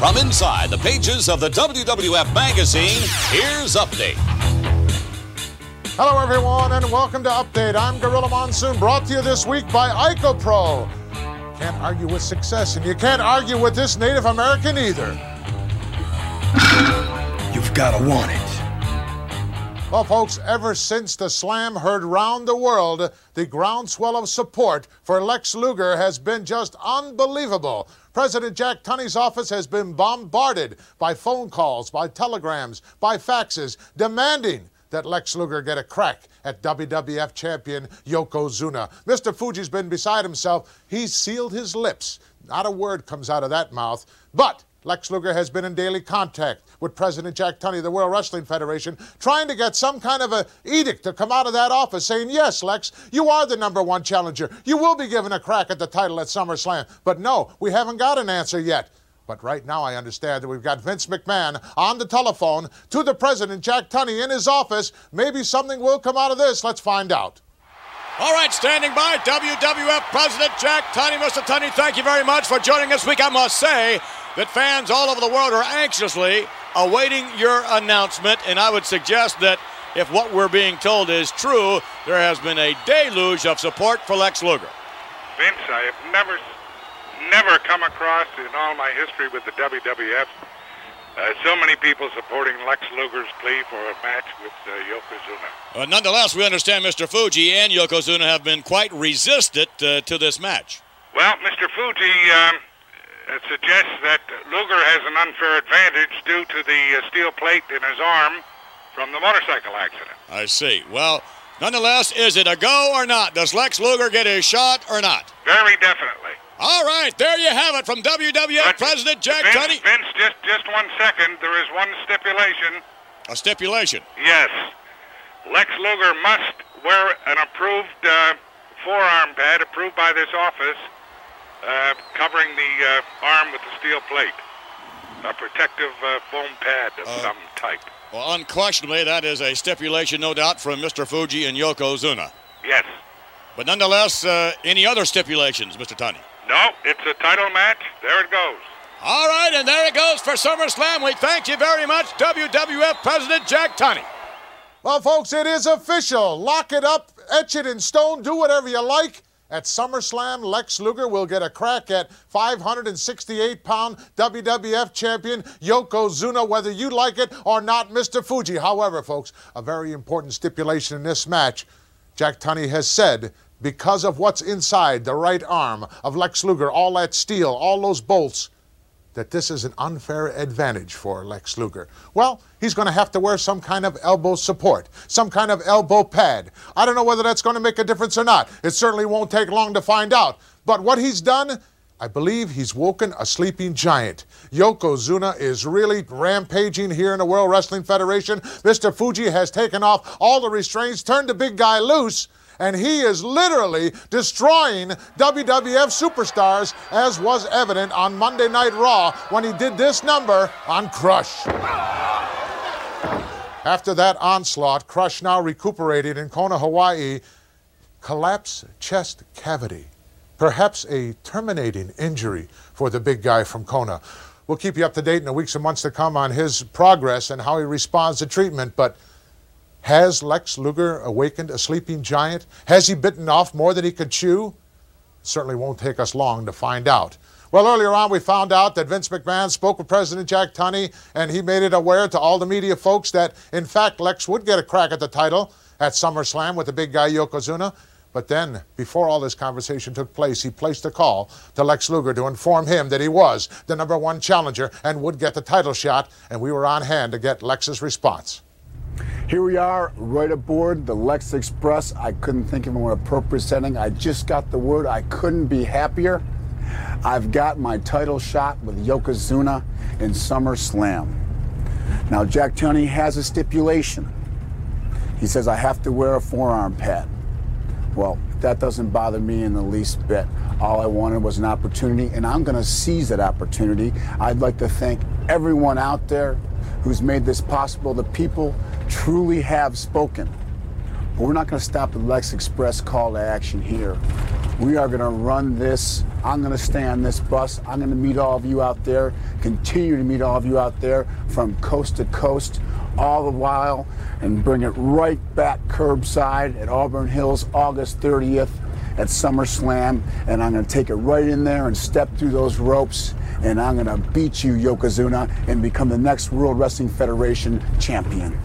From inside the pages of the WWF magazine, here's Update. Hello, everyone, and welcome to Update. I'm Gorilla Monsoon, brought to you this week by IcoPro. Can't argue with success, and you can't argue with this Native American either. You've got to want it. Well, folks, ever since the slam heard round the world, the groundswell of support for Lex Luger has been just unbelievable. President Jack Tunney's office has been bombarded by phone calls, by telegrams, by faxes, demanding that Lex Luger get a crack at WWF champion Yokozuna. Mr. Fuji's been beside himself. He's sealed his lips. Not a word comes out of that mouth. But Lex Luger has been in daily contact with President Jack Tunney of the World Wrestling Federation, trying to get some kind of a edict to come out of that office saying, yes, Lex, you are the number one challenger. You will be given a crack at the title at SummerSlam. But no, we haven't got an answer yet. But right now, I understand that we've got Vince McMahon on the telephone to the president, Jack Tunney, in his office. Maybe something will come out of this. Let's find out. All right, standing by, WWF President Jack. Mr. Tunney, thank you very much for joining us week. I must say, that fans all over the world are anxiously awaiting your announcement, and I would suggest that if what we're being told is true, there has been a deluge of support for Lex Luger. Vince, I have never, never come across in all my history with the WWF uh, so many people supporting Lex Luger's plea for a match with uh, Yokozuna. Uh, nonetheless, we understand Mr. Fuji and Yokozuna have been quite resistant uh, to this match. Well, Mr. Fuji. Um, suggests that Luger has an unfair advantage due to the uh, steel plate in his arm from the motorcycle accident. I see. Well, nonetheless, is it a go or not? Does Lex Luger get his shot or not? Very definitely. All right, there you have it from WWF but President Jack Vince, Tunney. Vince, just just one second. There is one stipulation. A stipulation. Yes. Lex Luger must wear an approved uh, forearm pad approved by this office uh, covering the uh, arm with the steel plate. A protective uh, foam pad of uh, some type. Well, unquestionably, that is a stipulation, no doubt, from Mr. Fuji and Yokozuna. Yes. But nonetheless, uh, any other stipulations, Mr. Tunney? No, it's a title match. There it goes. All right, and there it goes for SummerSlam Week. Thank you very much, WWF President Jack Tunney. Well, folks, it is official. Lock it up, etch it in stone, do whatever you like. At SummerSlam, Lex Luger will get a crack at 568 pound WWF champion Yokozuna, whether you like it or not, Mr. Fuji. However, folks, a very important stipulation in this match Jack Tunney has said because of what's inside the right arm of Lex Luger, all that steel, all those bolts that this is an unfair advantage for Lex Luger. Well, he's going to have to wear some kind of elbow support, some kind of elbow pad. I don't know whether that's going to make a difference or not. It certainly won't take long to find out. But what he's done, I believe he's woken a sleeping giant. Yokozuna is really rampaging here in the World Wrestling Federation. Mr. Fuji has taken off all the restraints, turned the big guy loose and he is literally destroying WWF superstars, as was evident on Monday Night Raw when he did this number on Crush. After that onslaught, Crush now recuperated in Kona, Hawaii, collapse chest cavity. Perhaps a terminating injury for the big guy from Kona. We'll keep you up to date in the weeks and months to come on his progress and how he responds to treatment, but has Lex Luger awakened a sleeping giant? Has he bitten off more than he could chew? certainly won't take us long to find out. Well, earlier on, we found out that Vince McMahon spoke with President Jack Tunney, and he made it aware to all the media folks that, in fact, Lex would get a crack at the title at SummerSlam with the big guy Yokozuna. But then, before all this conversation took place, he placed a call to Lex Luger to inform him that he was the number one challenger and would get the title shot, and we were on hand to get Lex's response. Here we are, right aboard the Lex Express. I couldn't think of a more appropriate setting. I just got the word. I couldn't be happier. I've got my title shot with Yokozuna in SummerSlam. Now, Jack Tunney has a stipulation. He says I have to wear a forearm pad. Well, that doesn't bother me in the least bit. All I wanted was an opportunity, and I'm going to seize that opportunity. I'd like to thank everyone out there who's made this possible. The people truly have spoken. But we're not going to stop the Lex Express call to action here. We are going to run this I'm going to stay on this bus. I'm going to meet all of you out there, continue to meet all of you out there from coast to coast, all the while, and bring it right back curbside at Auburn Hills, August 30th at SummerSlam. And I'm going to take it right in there and step through those ropes. And I'm going to beat you, Yokozuna, and become the next World Wrestling Federation champion.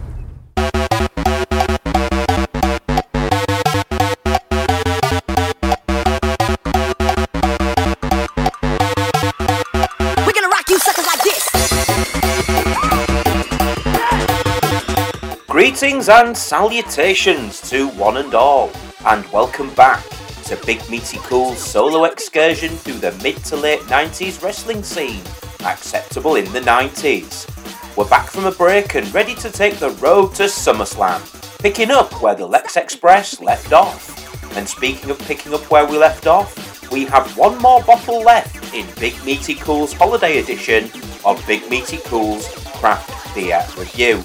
Greetings and salutations to one and all, and welcome back to Big Meaty Cool's solo excursion through the mid to late 90s wrestling scene, acceptable in the 90s. We're back from a break and ready to take the road to SummerSlam, picking up where the Lex Express left off. And speaking of picking up where we left off, we have one more bottle left in Big Meaty Cool's holiday edition of Big Meaty Cool's Craft Beer Review.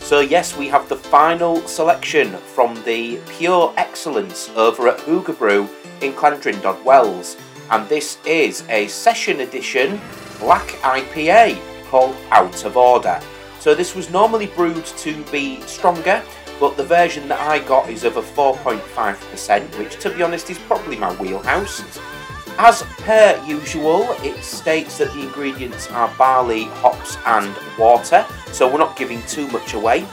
So, yes, we have the final selection from the Pure Excellence over at Hwgga Brew in Llandrindod Wells. And this is a session edition black IPA called Out of Order. So, this was normally brewed to be stronger, but the version that I got is of a 4.5%, which, to be honest, is probably my wheelhouse. As per usual, it states that the ingredients are barley, hops, and water, so we're not giving too much away.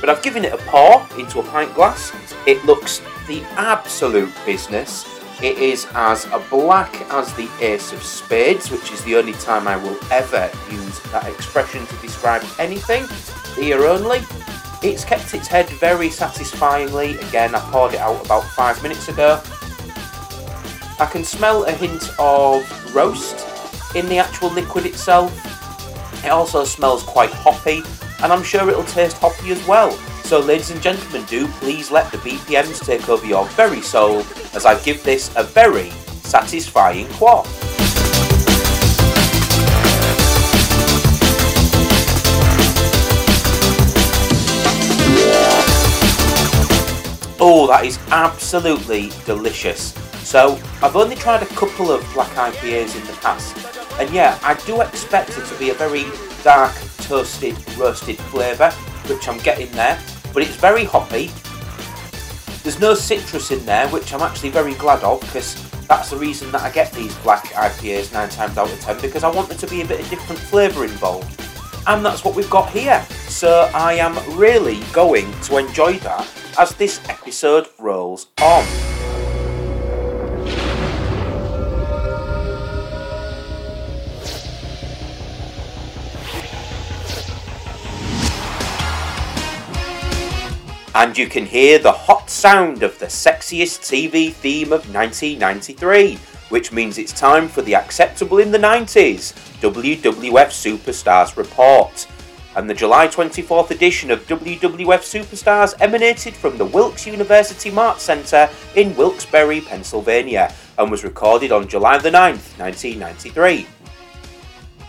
But I've given it a pour into a pint glass. It looks the absolute business. It is as black as the Ace of Spades, which is the only time I will ever use that expression to describe anything. Here only. It's kept its head very satisfyingly. Again, I poured it out about five minutes ago. I can smell a hint of roast in the actual liquid itself. It also smells quite hoppy, and I'm sure it'll taste hoppy as well. So, ladies and gentlemen, do please let the BPMs take over your very soul as I give this a very satisfying quaff. Oh, that is absolutely delicious. So, I've only tried a couple of black IPAs in the past, and yeah, I do expect it to be a very dark, toasted, roasted flavour, which I'm getting there, but it's very hoppy. There's no citrus in there, which I'm actually very glad of, because that's the reason that I get these black IPAs 9 times out of 10, because I want there to be a bit of different flavour involved. And that's what we've got here. So I am really going to enjoy that as this episode rolls on. And you can hear the hot sound of the sexiest TV theme of 1993, which means it's time for the Acceptable in the 90s WWF Superstars Report. And the July 24th edition of WWF Superstars emanated from the Wilkes University Mart Centre in Wilkes-Barre, Pennsylvania, and was recorded on July the 9th, 1993.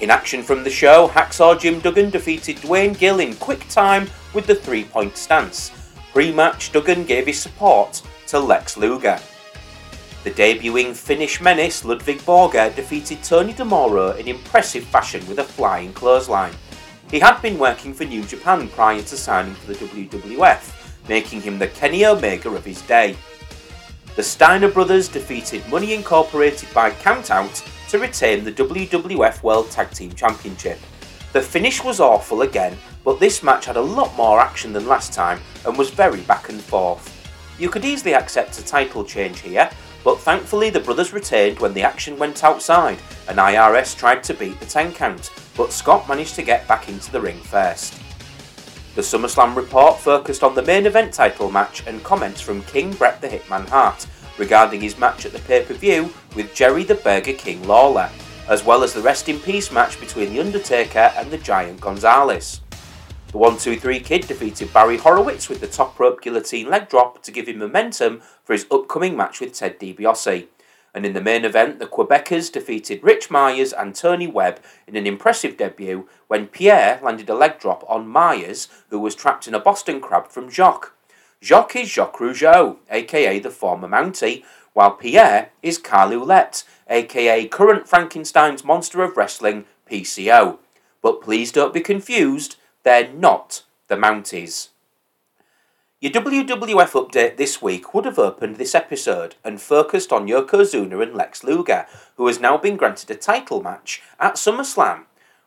In action from the show, Hacksaw Jim Duggan defeated Duane Gill in quick time with the three point stance. Pre match, Duggan gave his support to Lex Luger. The debuting Finnish menace Ludwig Borga defeated Tony D'Amoro in impressive fashion with a flying clothesline. He had been working for New Japan prior to signing for the WWF, making him the Kenny Omega of his day. The Steiner brothers defeated Money Incorporated by countout to retain the WWF World Tag Team Championship. The finish was awful again, but this match had a lot more action than last time and was very back and forth. You could easily accept a title change here, but thankfully the brothers retained when the action went outside and IRS tried to beat the 10 count, but Scott managed to get back into the ring first. The SummerSlam report focused on the main event title match and comments from King Bret the Hitman Hart regarding his match at the pay per view with Jerry the Burger King Lawler, as well as the Rest in Peace match between The Undertaker and the Giant Gonzalez. The 1 2 3 Kid defeated Barry Horowitz with the top rope guillotine leg drop to give him momentum for his upcoming match with Ted DiBiase. And in the main event, the Quebecers defeated Rich Myers and Tony Webb in an impressive debut when Pierre landed a leg drop on Myers, who was trapped in a Boston Crab from Jacques. Jacques is Jacques Rougeau, aka the former Mountie, while Pierre is Carl Ouellet, aka current Frankenstein's Monster of Wrestling, PCO. But please don't be confused, they're not the Mounties. Your WWF update this week would have opened this episode and focused on Yokozuna and Lex Luger, who has now been granted a title match at SummerSlam,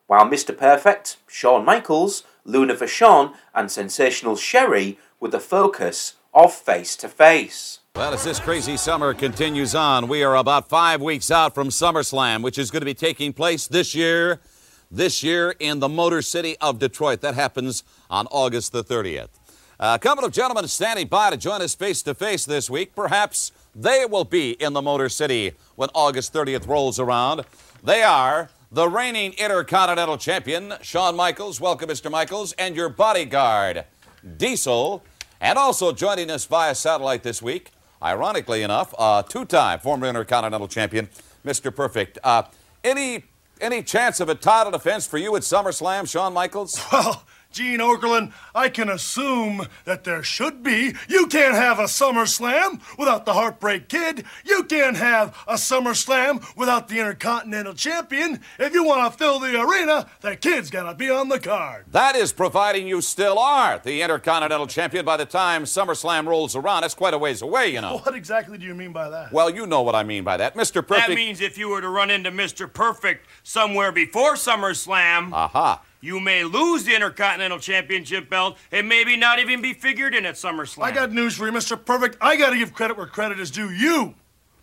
while Mr. Perfect, Shawn Michaels, Luna Vachon, and Sensational Sherri were the focus of Face to Face. Well, as this crazy summer continues on, we are about five weeks out from SummerSlam, which is going to be taking place this year, this year in the Motor City of Detroit. That happens on August the 30th. A couple of gentlemen standing by to join us face to face this week. Perhaps they will be in the Motor City when August 30th rolls around. They are the reigning Intercontinental Champion, Shawn Michaels. Welcome, Mr. Michaels, and your bodyguard, Diesel. And also joining us via satellite this week, ironically enough, uh, two-time former Intercontinental Champion, Mr. Perfect. Uh, any any chance of a title defense for you at SummerSlam, Shawn Michaels? Well, Gene Okerlund, I can assume that there should be. You can't have a SummerSlam without the Heartbreak Kid. You can't have a SummerSlam without the Intercontinental Champion. If you want to fill the arena, that kid's got to be on the card. That is providing you still are the Intercontinental Champion by the time SummerSlam rolls around. That's quite a ways away, you know. What exactly do you mean by that? Well, you know what I mean by that. Mr. Perfect. That means if you were to run into Mr. Perfect somewhere before SummerSlam, Aha. You may lose the Intercontinental Championship belt and maybe not even be figured in at SummerSlam. I got news for you, Mr. Perfect. I got to give credit where credit is due. You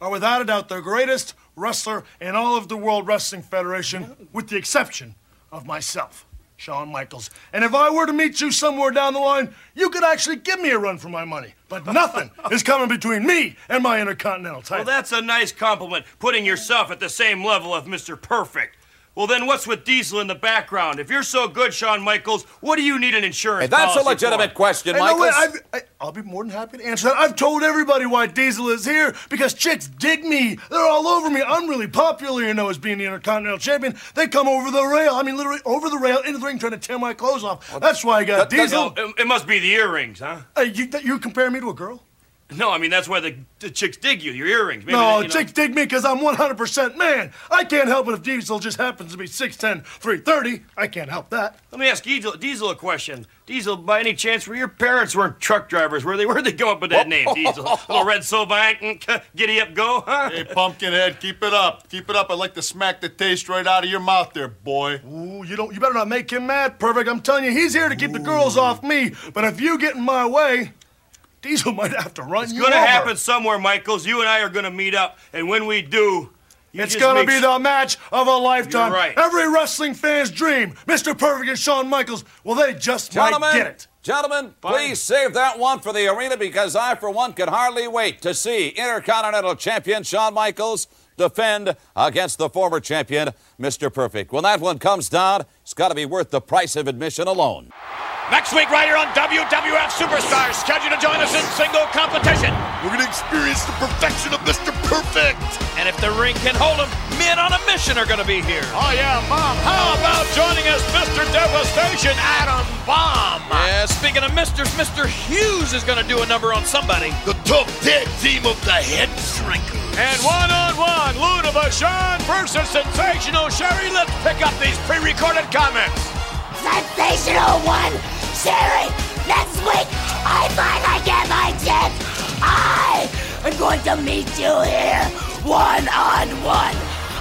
are without a doubt the greatest wrestler in all of the World Wrestling Federation, with the exception of myself, Shawn Michaels. And if I were to meet you somewhere down the line, you could actually give me a run for my money. But nothing is coming between me and my Intercontinental title. Well, that's a nice compliment, putting yourself at the same level of Mr. Perfect. Well, then what's with Diesel in the background? If you're so good, Shawn Michaels, what do you need an insurance Hey, that's a legitimate for? question, Hey, Michaels. wait, I've, I, I'll be more than happy to answer that. I've told everybody why Diesel is here because chicks dig me. They're all over me. I'm really popular, you know, as being the Intercontinental Champion. They come over the rail. I mean, literally over the rail into the ring trying to tear my clothes off. That's why I got that- that's- Diesel. No, it, it must be the earrings, huh? Hey, you, you compare me to a girl? No, I mean that's why the, the chicks dig you. Your earrings. Maybe no, they, you know- chicks dig me because I'm 100% man. I can't help it if Diesel just happens to be 6'10, 330. I can't help that. Let me ask Diesel, Diesel a question. Diesel, by any chance, were your parents weren't truck drivers? Were they? Where'd they go up with that name, Diesel? Little red Sylvan, mm, giddy up, go, huh? Hey, Pumpkinhead, keep it up. Keep it up. I'd like to smack the taste right out of your mouth there, boy. Ooh, you don't. You better not make him mad. Perfect. I'm telling you, he's here to keep the girls off me. But if you get in my way, Diesel might have to run It's you gonna over. happen somewhere, Michaels. You and I are gonna meet up, and when we do, you It's just gonna make be s- the match of a lifetime. You're right. Every wrestling fan's dream. Mr. Perfect and Shawn Michaels. Well, they just Gentlemen, might get it. gentlemen, please save that one for the arena because I, for one, can hardly wait to see Intercontinental Champion Shawn Michaels defend against the former champion, Mr. Perfect. When that one comes down, it's got to be worth the price of admission alone. Next week, right here on WWF Superstars, scheduled to join us in single competition. We're gonna experience the perfection of Mr. Perfect. And if the ring can hold him, men on a mission are going to be here. Oh, yeah, Mom. How about joining us, Mr. Devastation, Adam Bomb? Yeah, speaking of misters, Mr. Hughes is going to do a number on somebody. The tough tag team of the Head Shrinkers. And one on one, Luna Vachon versus Sensational Sherri. Let's pick up these pre recorded comments. Sensational one, Sherri. Next week, I finally get my chance. I am going to meet you here, one on one.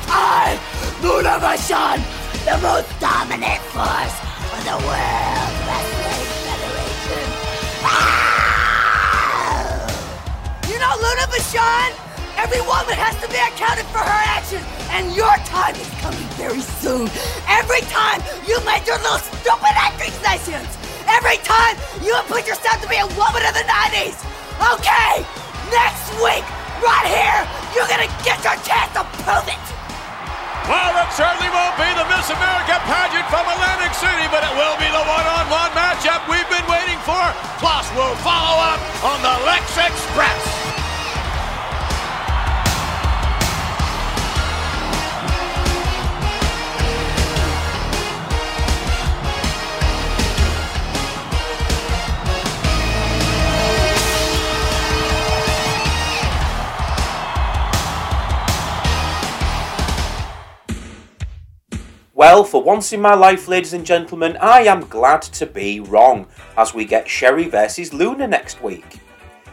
I, Luna Vachon, the most dominant force of the World Wrestling Federation. Ah! You know, Luna Vachon, every woman has to be accounted for her actions, and your time is coming very soon. Every time you make your little stupid acting sessions, every time you put yourself to be a woman of the 90s. Okay, next week, right here, you're gonna get your chance to prove it. Well, it certainly won't be the Miss America pageant from Atlantic City, but it will be the one-on-one matchup we've been waiting for. Plus, we'll follow up on the Lex Express. Well, for once in my life, ladies and gentlemen, I am glad to be wrong as we get Sherri versus Luna next week.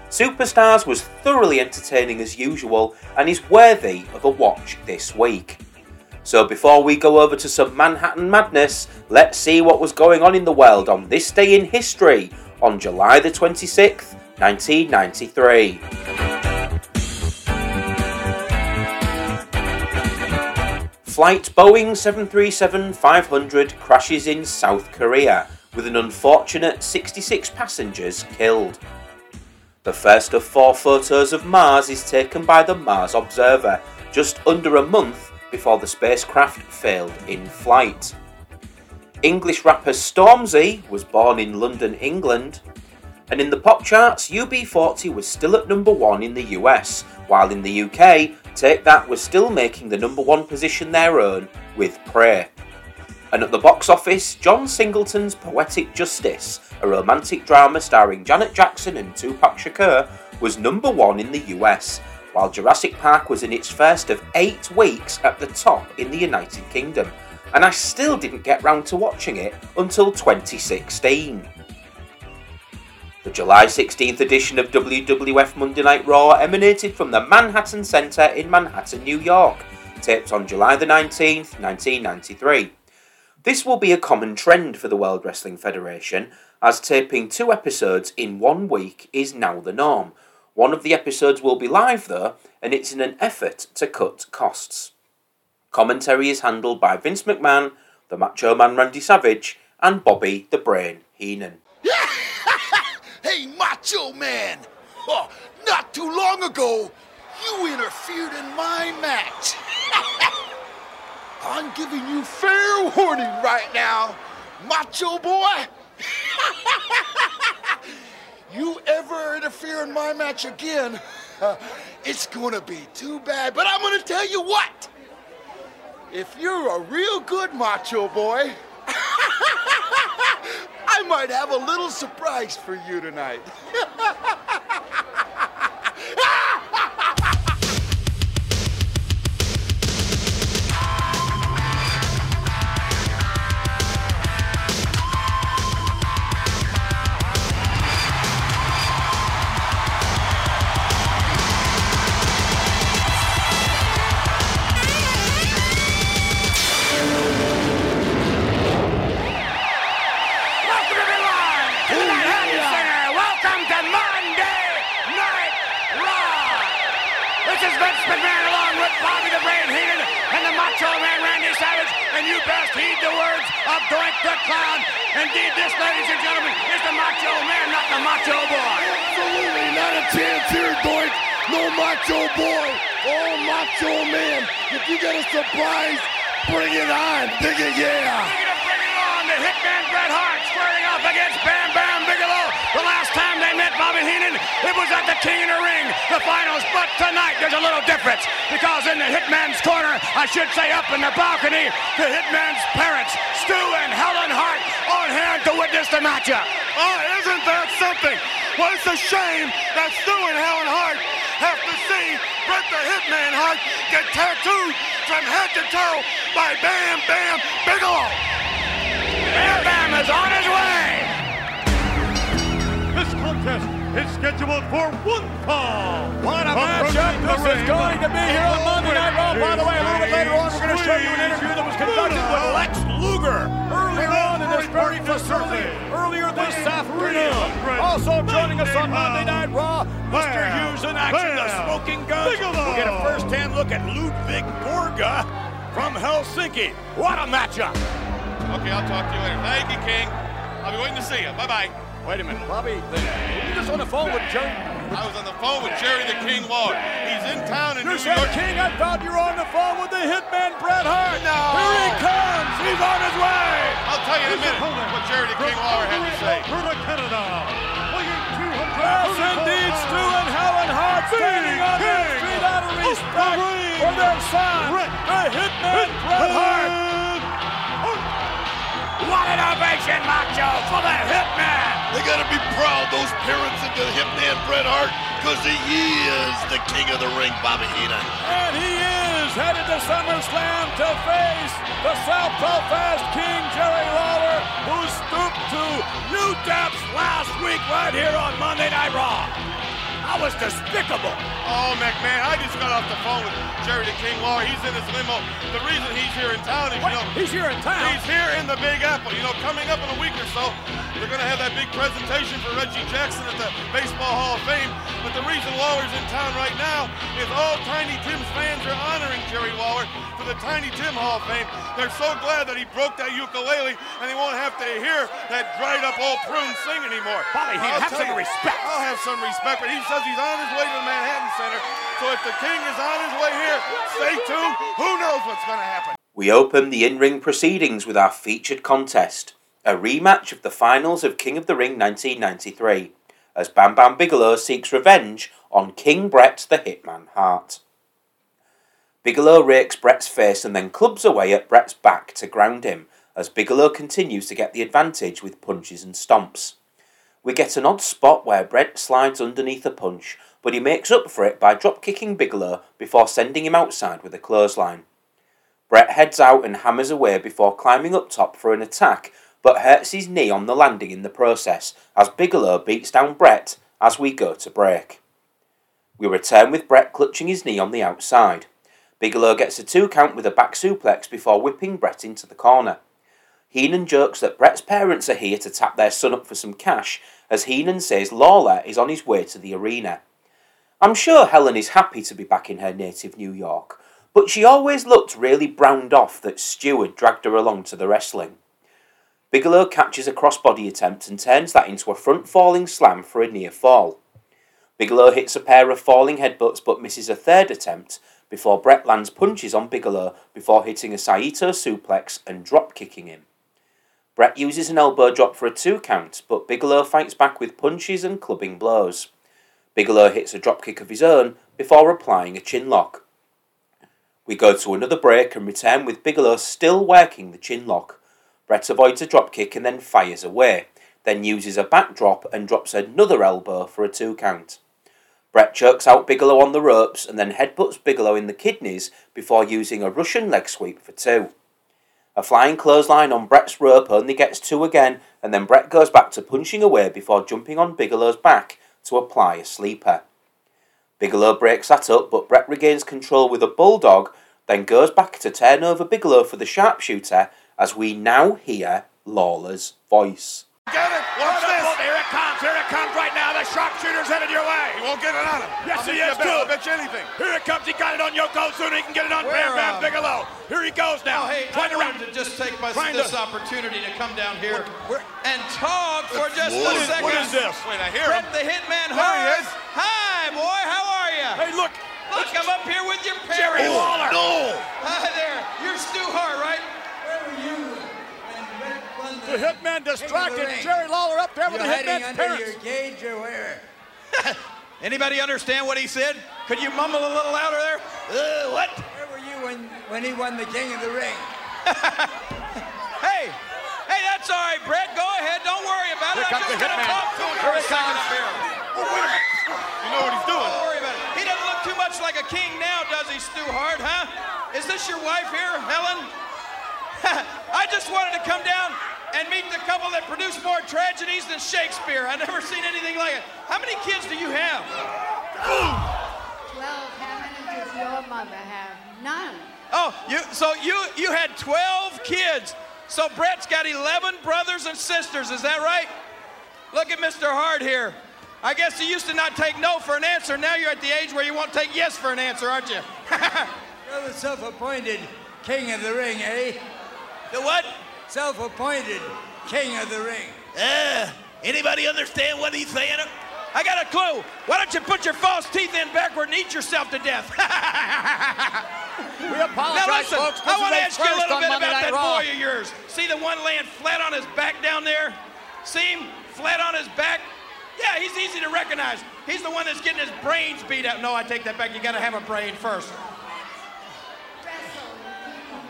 Superstars was thoroughly entertaining as usual and is worthy of a watch this week. So before we go over to some Manhattan madness, let's see what was going on in the world on this day in history on July the 26th, 1993. Flight Boeing 737-500 crashes in South Korea with an unfortunate 66 passengers killed. The first of four photos of Mars is taken by the Mars Observer just under a month before the spacecraft failed in flight. English rapper Stormzy was born in London, England, and in the pop charts, UB40 was still at number one in the US, while in the UK, Take That was still making the number one position their own with Pray. And at the box office, John Singleton's Poetic Justice, a romantic drama starring Janet Jackson and Tupac Shakur, was number one in the US, while Jurassic Park was in its first of eight weeks at the top in the United Kingdom. And I still didn't get round to watching it until 2016. The July 16th edition of WWF Monday Night Raw emanated from the Manhattan Center in Manhattan, New York, taped on July the 19th, 1993. This will be a common trend for the World Wrestling Federation, as taping two episodes in one week is now the norm. One of the episodes will be live though, and it's in an effort to cut costs. Commentary is handled by Vince McMahon, the Macho Man Randy Savage, and Bobby the Brain Heenan. hey, Macho Man! Oh, not too long ago, you interfered in my match. I'm giving you fair warning right now, macho boy. you ever interfere in my match again, uh, it's gonna be too bad. But I'm gonna tell you what. If you're a real good macho boy, I might have a little surprise for you tonight. the Clown. Indeed, this, ladies and gentlemen, is the Macho Man, not the Macho Boy. Absolutely not a chance here, Doink. No macho boy. Oh, macho man. If you get a surprise, bring it on. Dig it, yeah. on the Hitman Bret Hart squaring off against Bam Bam Bigelow. The last time they met Bobby Heenan, it was at the King in the Ring, the finals. But tonight there's a little difference because in the Hitman's corner, I should say up in the balcony, the Hitman's parents, Stu and the matchup. Oh, isn't that something? Well, it's a shame that Stu and Helen Hart have to see Bret the Hitman Hart get tattooed from head to toe by Bam Bam Bigelow. Bam Bam is on his way. This contest is scheduled for one fall. What a matchup this is going to be here on Monday Night Raw. By the way, a little bit later on, we're going to show you an interview that was conducted with Lex Luger earlier this facility earlier this afternoon. Also joining us on Monday uh, Night Raw, Mr. Hughes in action, the smoking gun. We'll get a first-hand look at Ludwig Borga from Helsinki. What a matchup! Okay, I'll talk to you later. Thank you, King. I'll be waiting to see you. Bye-bye. Wait a minute, Bobby. You just on the phone with Jerry? I was on the phone with Jerry the King Lawler. He's in town in New York. King, I thought you were on the phone with the hitman Bret Hart. No. Here he comes. He's on his way. I'll tell you in a minute what Jerry the King Lawler had to say. Alberta, Canada. Yes, indeed, Stu and Helen Hart standing on their feet out of respect for their son, the hitman Bret Hart. What an ovation, Macho, for the Hitman. They gotta be proud, those parents of the Hitman Bret Hart, because he is the king of the ring, Bobby Heenan. And he is headed to SummerSlam to face the Southpaw Fast King Jerry Lawler, who stooped to new depths last week right here on Monday Night Raw. That was despicable. Oh, McMahon, I just got off the phone with Jerry the King Lawler. He's in his limo. The reason he's here in town is, What? you know... He's here in town? He's here in the Big Apple. You know, coming up in a week or so, they're going to have that big presentation for Reggie Jackson at the Baseball Hall of Fame. But the reason Lawler's in town right now is all Tiny Tim's fans are honoring Jerry Lawler for the Tiny Tim Hall of Fame. They're so glad that he broke that ukulele and they won't have to hear that dried up old prune sing anymore. Bobby, he'd I'll have some you, respect. I'll have some respect, but he says he's on his way to the Manhattan Center. So if the king is on his way here, stay tuned. Who knows what's going to happen? We open the in ring proceedings with our featured contest, a rematch of the finals of King of the Ring 1993, as Bam Bam Bigelow seeks revenge on King Bret the Hitman Hart. Bigelow rakes Bret's face and then clubs away at Bret's back to ground him, as Bigelow continues to get the advantage with punches and stomps. We get an odd spot where Bret slides underneath a punch, but he makes up for it by drop kicking Bigelow before sending him outside with a clothesline. Bret heads out and hammers away before climbing up top for an attack, but hurts his knee on the landing in the process as Bigelow beats down Bret as we go to break. We return with Bret clutching his knee on the outside. Bigelow gets a two count with a back suplex before whipping Bret into the corner. Heenan jokes that Bret's parents are here to tap their son up for some cash, as Heenan says Lawler is on his way to the arena. I'm sure Helen is happy to be back in her native New York, but she always looked really browned off that Stewart dragged her along to the wrestling. Bigelow catches a crossbody attempt and turns that into a front falling slam for a near fall. Bigelow hits a pair of falling headbutts but misses a third attempt before Bret lands punches on Bigelow before hitting a Saito suplex and drop kicking him. Bret uses an elbow drop for a two count, but Bigelow fights back with punches and clubbing blows. Bigelow hits a drop kick of his own before applying a chin lock. We go to another break and return with Bigelow still working the chin lock. Bret avoids a drop kick and then fires away, then uses a backdrop and drops another elbow for a two count. Bret chokes out Bigelow on the ropes and then headbutts Bigelow in the kidneys before using a Russian leg sweep for two. A flying clothesline on Bret's rope only gets two again, and then Bret goes back to punching away before jumping on Bigelow's back to apply a sleeper. Bigelow breaks that up, but Bret regains control with a bulldog, then goes back to turn over Bigelow for the sharpshooter as we now hear Lawler's voice. Get it? Watch this. Here it comes. Here it comes right now. The sharpshooter's headed your way. He won't get it on him. Yes, I'll he is, too. I'll bet you anything. Here it comes. He got it on Yokozuna. He can get it on Where, Bam Bam um, Bigelow. Here he goes now. Oh, hey, Trying I to wanted to just take my, this to- opportunity to come down here and talk for just What a is- second. what is this? Wait, I hear Bret him. the Hitman There he is. Hi, boy. How are you? Hey, look. Look, I'm up here with your parents. Jerry Lawler. No. Hi there. You're Stu Hart, right? Where were you when Bret won The hitman distracted. ring. Jerry Lawler up there with the You're hiding hitman's under parents. your cage or where? Anybody understand what he said? Could you mumble a little louder there? Uh, what? Where were you when, when he won the King of the Ring? hey, hey, that's all right, Bret. Go ahead. Don't worry about Here it. I'm just gonna talk to him Here for a second up here. You know what he's doing. Don't worry about it. He doesn't look too much like a king now, does he, Stu Hart, huh? Is this your wife here, Helen? I just wanted to come down and meet the couple that produced more tragedies than Shakespeare. I've never seen anything like it. How many kids do you have? Twelve. How many does your mother have? None. Oh, you so you you had 12 kids. So Bret's got 11 brothers and sisters, is that right? Look at Mr. Hart here. I guess you used to not take no for an answer. Now you're at the age where you won't take yes for an answer, aren't you? You're the self-appointed king of the ring, eh? The what? Self-appointed king of the ring. Uh, anybody understand what he's saying? I got a clue. Why don't you put your false teeth in backward and eat yourself to death? We apologize, now listen, folks. This I want to ask you a little bit Monday about Night that Raw. boy of yours. See the one laying flat on his back down there? See him flat on his back? Yeah, he's easy to recognize. He's the one that's getting his brains beat out. No, I take that back. You got to have a brain first.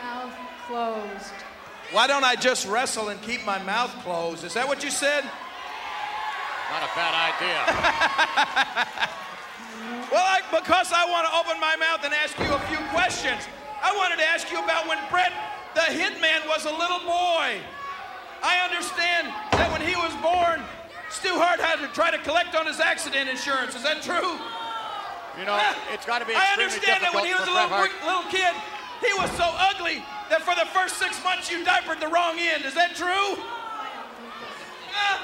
Mouth closed. Why don't I just wrestle and keep my mouth closed? Is that what you said? Not a bad idea. Well, I, because I want to open my mouth and ask you a few questions. I wanted to ask you about when Bret, the hitman, was a little boy. I understand that when he was born, Stu Hart had to try to collect on his accident insurance. Is that true? You know, it's got to be I understand that when he was a little, little kid, he was so ugly that for the first six months you diapered the wrong end. Is that true? Uh,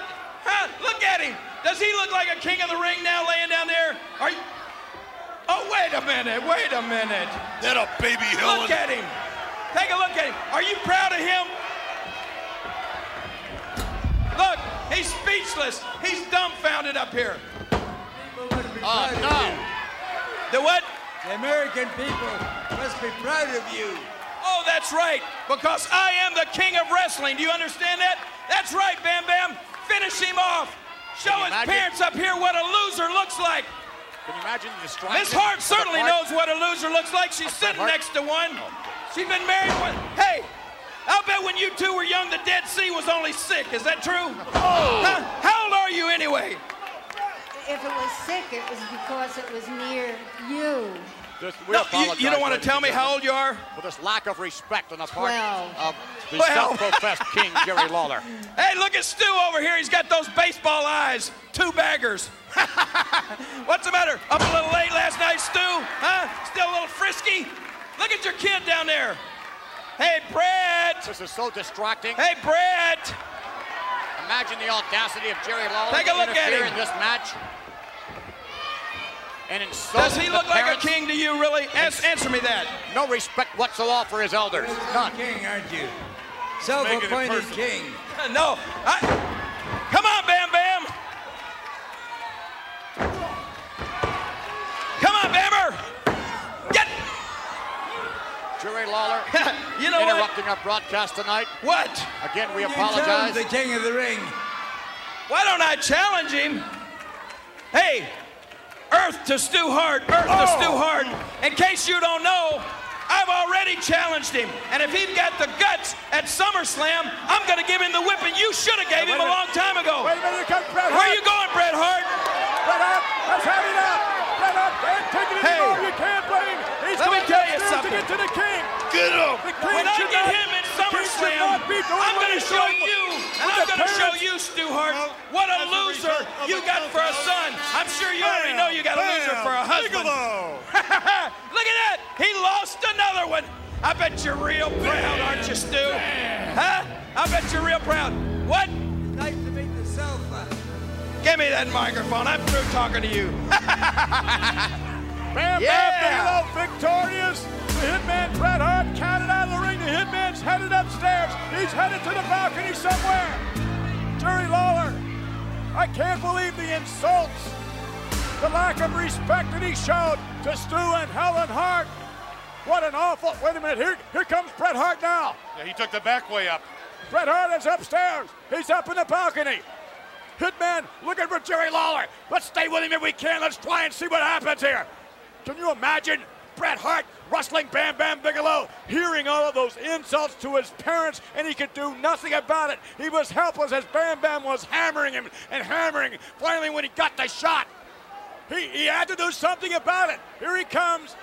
huh, look at him. Does he look like a king of the ring now laying down there? Are you... Oh, wait a minute. Wait a minute. That a baby Look at him. Take a look at him. Are you proud of him? Look, he's speechless. He's dumbfounded up here. Oh, no. The what? The American people must be proud of you. Oh, that's right, because I am the king of wrestling. Do you understand that? That's right, Bam Bam. Finish him off. Show his imagine? parents up here what a loser looks like. Can you imagine the distraction? Miss Hart certainly part- knows what a loser looks like. She's sitting Hart? next to one. Oh, She's been married one. Hey, I'll bet when you two were young, the Dead Sea was only sick. Is that true? Oh. Huh? How old are you anyway? If it was sick, it was because it was near you. This, No, you- you don't wanna tell me how old you are? For this lack of respect on the part Twelve. of the Well. self-professed King Jerry Lawler. Hey, look at Stu over here. He's got those baseball eyes. Two baggers. What's the matter? Up a little late last night, Stu? Huh? Still a little frisky? Look at your kid down there. Hey, Bret. This is so distracting. Hey, Bret. Imagine the audacity of Jerry Lawler Take a look at interfere him. in this match. And Does he the look like a king to you, really? Ans- answer me that. No respect whatsoever for his elders. None. King, aren't you? Self-appointed king. No. I, come on, Bam Bam. Come on, Bammer. Get. Jerry Lawler You know what? interrupting our broadcast tonight. What? Again, we You apologize. the king of the ring. Why don't I challenge him? Hey, Earth to Stu Hart, Earth to Stu oh. Hart. In case you don't know, I've already challenged him. And if he's got the guts at SummerSlam, I'm going to give him the whipping you should have gave him a long time ago. Wait a minute, comes Bret Where are you going, Bret Hart? Bret Hart, let's have it up. Bret Hart can't take it Hey. You can't blame. He's Let me tell you something. to get to the king. Get him! When I should get not- him in the king should SummerSlam, not be doing I'm going to show you, and I'm going to show you, Stu Hart, what a loser you got for a son. I'm sure you already know you got a loser for a husband. Look at that. He lost another one. I bet you're real proud, aren't you, Stu? Huh? I bet you're real proud. What? Nice to meet the sofa. Give me that microphone. I'm through talking to you. Bam Yeah. Bam Bigelow victorious. The Hitman Bret Hart counted out of the ring. The Hitman's headed upstairs. He's headed to the balcony somewhere. Jerry Lawler, I can't believe the insults, the lack of respect that he showed to Stu and Helen Hart. What an awful. Wait a minute. Here, here comes Bret Hart now. Yeah, he took the back way up. Bret Hart is upstairs. He's up in the balcony. Hitman looking for Jerry Lawler. Let's stay with him if we can. Let's try and see what happens here. Can you imagine Bret Hart wrestling Bam Bam Bigelow, hearing all of those insults to his parents, and he could do nothing about it? He was helpless as Bam Bam was hammering him and hammering. Finally, when he got the shot, he, he had to do something about it. Here he comes.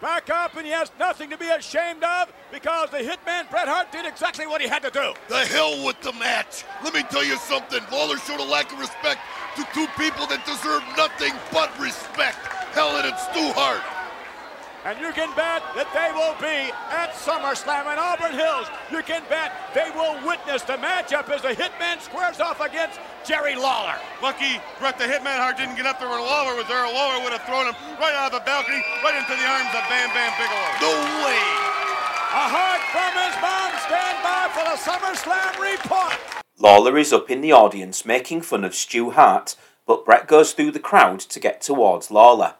Back up, and he has nothing to be ashamed of because the hitman Bret Hart did exactly what he had to do. The hell with the match. Let me tell you something. Lawler showed a lack of respect to two people that deserve nothing but respect. Helen and Stu Hart. And you can bet that they will be at SummerSlam in Auburn Hills. You can bet they will witness the matchup as the Hitman squares off against Jerry Lawler. Lucky Bret the Hitman Hart didn't get up there when Lawler was there. Lawler would have thrown him right out of the balcony, right into the arms of Bam Bam Bigelow. No way. A hug from his mom. Stand by for the SummerSlam report. Lawler is up in the audience making fun of Stu Hart, but Bret goes through the crowd to get towards Lawler.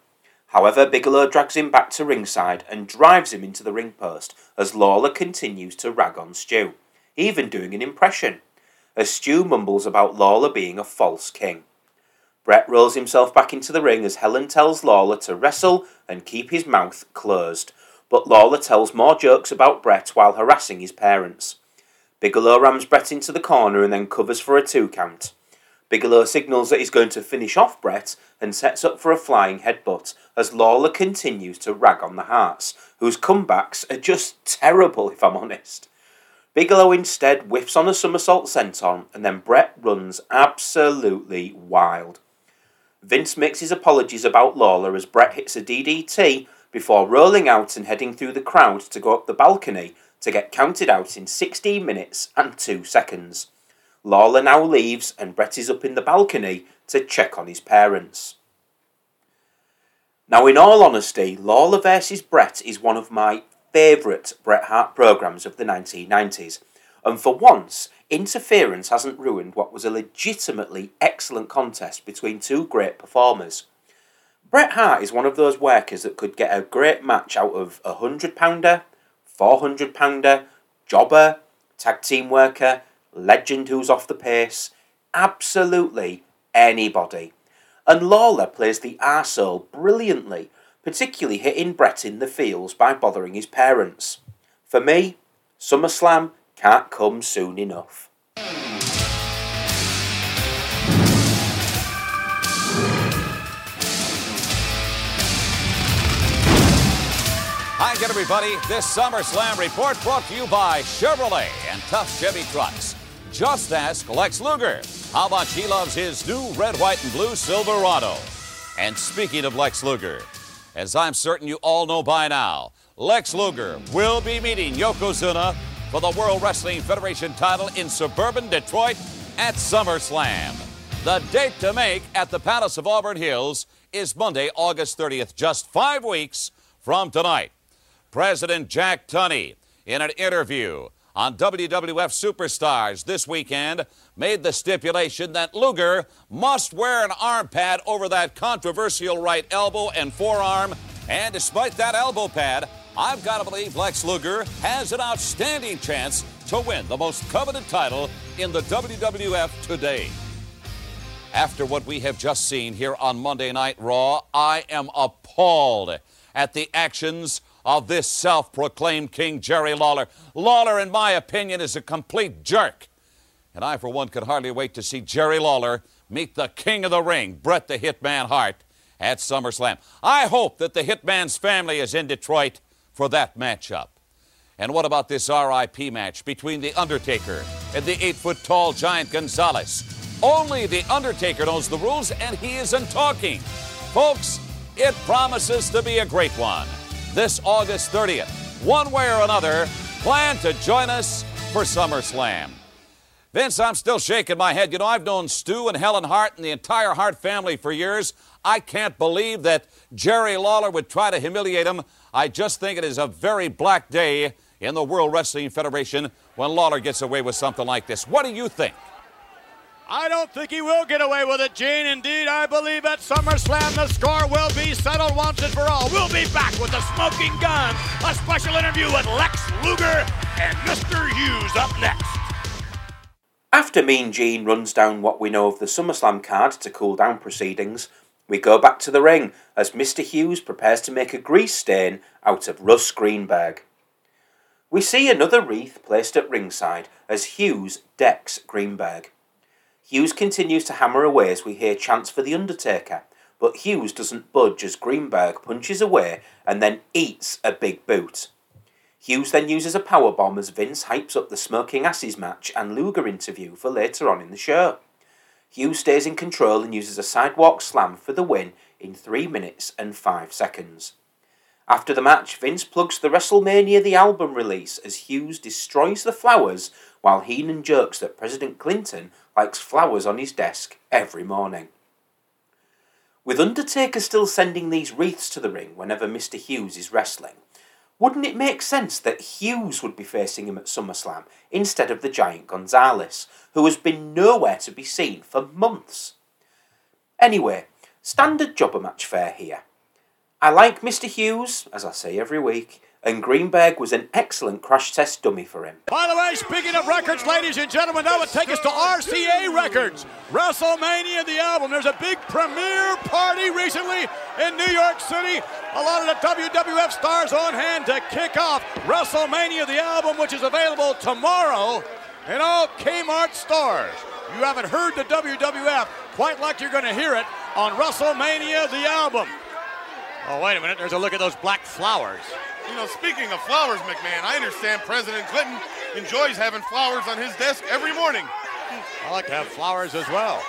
However, Bigelow drags him back to ringside and drives him into the ring post as Lawler continues to rag on Stu, even doing an impression, as Stu mumbles about Lawler being a false king. Bret rolls himself back into the ring as Helen tells Lawler to wrestle and keep his mouth closed, but Lawler tells more jokes about Bret while harassing his parents. Bigelow rams Bret into the corner and then covers for a two count. Bigelow signals that he's going to finish off Bret and sets up for a flying headbutt as Lawler continues to rag on the Harts, whose comebacks are just terrible if I'm honest. Bigelow instead whiffs on a somersault senton and then Bret runs absolutely wild. Vince makes his apologies about Lawler as Bret hits a DDT before rolling out and heading through the crowd to go up the balcony to get counted out in 16 minutes and 2 seconds. Lawler now leaves and Bret is up in the balcony to check on his parents. Now, in all honesty, Lawler vs. Bret is one of my favourite Bret Hart programmes of the 1990s, and for once, interference hasn't ruined what was a legitimately excellent contest between two great performers. Bret Hart is one of those workers that could get a great match out of a hundred pounder, four hundred pounder, jobber, tag team worker, legend who's off the pace, absolutely anybody. And Lawler plays the arsehole brilliantly, particularly hitting Bret in the feels by bothering his parents. For me, SummerSlam can't come soon enough. Hi again, everybody. This SummerSlam report brought to you by Chevrolet and Tough Chevy Trucks. Just ask Lex Luger how much he loves his new red, white, and blue Silverado. And speaking of Lex Luger, as I'm certain you all know by now, Lex Luger will be meeting Yokozuna for the World Wrestling Federation title in suburban Detroit at SummerSlam. The date to make at the Palace of Auburn Hills is Monday, August 30th, just five weeks from tonight. President Jack Tunney, in an interview on WWF Superstars this weekend, made the stipulation that Luger must wear an arm pad over that controversial right elbow and forearm. And despite that elbow pad, I've got to believe Lex Luger has an outstanding chance to win the most coveted title in the WWF today. After what we have just seen here on Monday Night Raw, I am appalled at the actions of this self proclaimed King Jerry Lawler. Lawler, in my opinion, is a complete jerk. And I, for one, could hardly wait to see Jerry Lawler meet the king of the ring, Bret the Hitman Hart, at SummerSlam. I hope that the Hitman's family is in Detroit for that matchup. And what about this RIP match between The Undertaker and the eight foot tall giant Gonzalez? Only The Undertaker knows the rules, and he isn't talking. Folks, it promises to be a great one. This August 30th, one way or another, plan to join us for SummerSlam. Vince, I'm still shaking my head. You know, I've known Stu and Helen Hart and the entire Hart family for years. I can't believe that Jerry Lawler would try to humiliate him. I just think it is a very black day in the World Wrestling Federation when Lawler gets away with something like this. What do you think? I don't think he will get away with it, Gene. Indeed, I believe at SummerSlam the score will be settled once and for all. We'll be back with the Smoking Gun, a special interview with Lex Luger and Mr. Hughes up next. After Mean Gene runs down what we know of the SummerSlam card to cool down proceedings, we go back to the ring as Mr. Hughes prepares to make a grease stain out of Russ Greenberg. We see another wreath placed at ringside as Hughes decks Greenberg. Hughes continues to hammer away as we hear chants for The Undertaker, but Hughes doesn't budge as Greenberg punches away and then eats a big boot. Hughes then uses a powerbomb as Vince hypes up the Smoking Asses match and Luger interview for later on in the show. Hughes stays in control and uses a sidewalk slam for the win in 3 minutes and 5 seconds. After the match, Vince plugs the WrestleMania the album release as Hughes destroys the flowers while Heenan jokes that President Clinton likes flowers on his desk every morning. With Undertaker still sending these wreaths to the ring whenever Mr. Hughes is wrestling, wouldn't it make sense that Hughes would be facing him at SummerSlam instead of the giant Gonzalez, who has been nowhere to be seen for months? Anyway, standard jobber match fare here. I like Mr. Hughes, as I say every week, and Greenberg was an excellent crash test dummy for him. By the way, speaking of records, ladies and gentlemen, that would take us to RCA Records. WrestleMania, the album. There's a big premiere party recently in New York City. A lot of the WWF stars on hand to kick off WrestleMania, the album, which is available tomorrow in all Kmart stores. You haven't heard the WWF quite like you're going to hear it on WrestleMania the album. Oh, wait a minute. There's a look at those black flowers. You know, speaking of flowers, McMahon, I understand President Clinton enjoys having flowers on his desk every morning. I like to have flowers as well,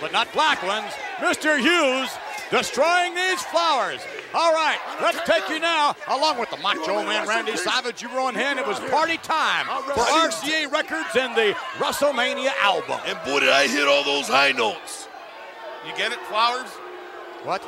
but not black ones. Mr. Hughes destroying these flowers. All right, let's take you now, along with the Macho Man Randy Savage. You were on hand. It was party time for RCA Records and the WrestleMania album. And boy, did I hit all those high notes. You get it, flowers? What?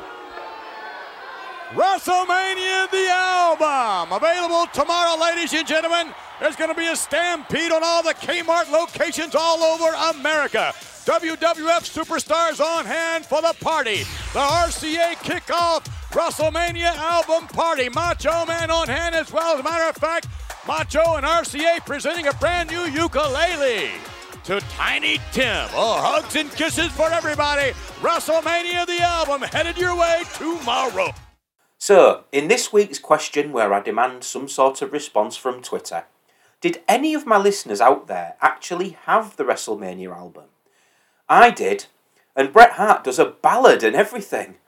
WrestleMania the album available tomorrow, ladies and gentlemen. There's going to be a stampede on all the Kmart locations all over America. WWF superstars on hand for the party. The RCA kickoff WrestleMania album party. Macho Man on hand as well. As a matter of fact, Macho and RCA presenting a brand new ukulele to Tiny Tim. Oh, hugs and kisses for everybody. WrestleMania the album headed your way tomorrow. So, in this week's question, where I demand some sort of response from Twitter, did any of my listeners out there actually have the WrestleMania album? I did, and Bret Hart does a ballad and everything.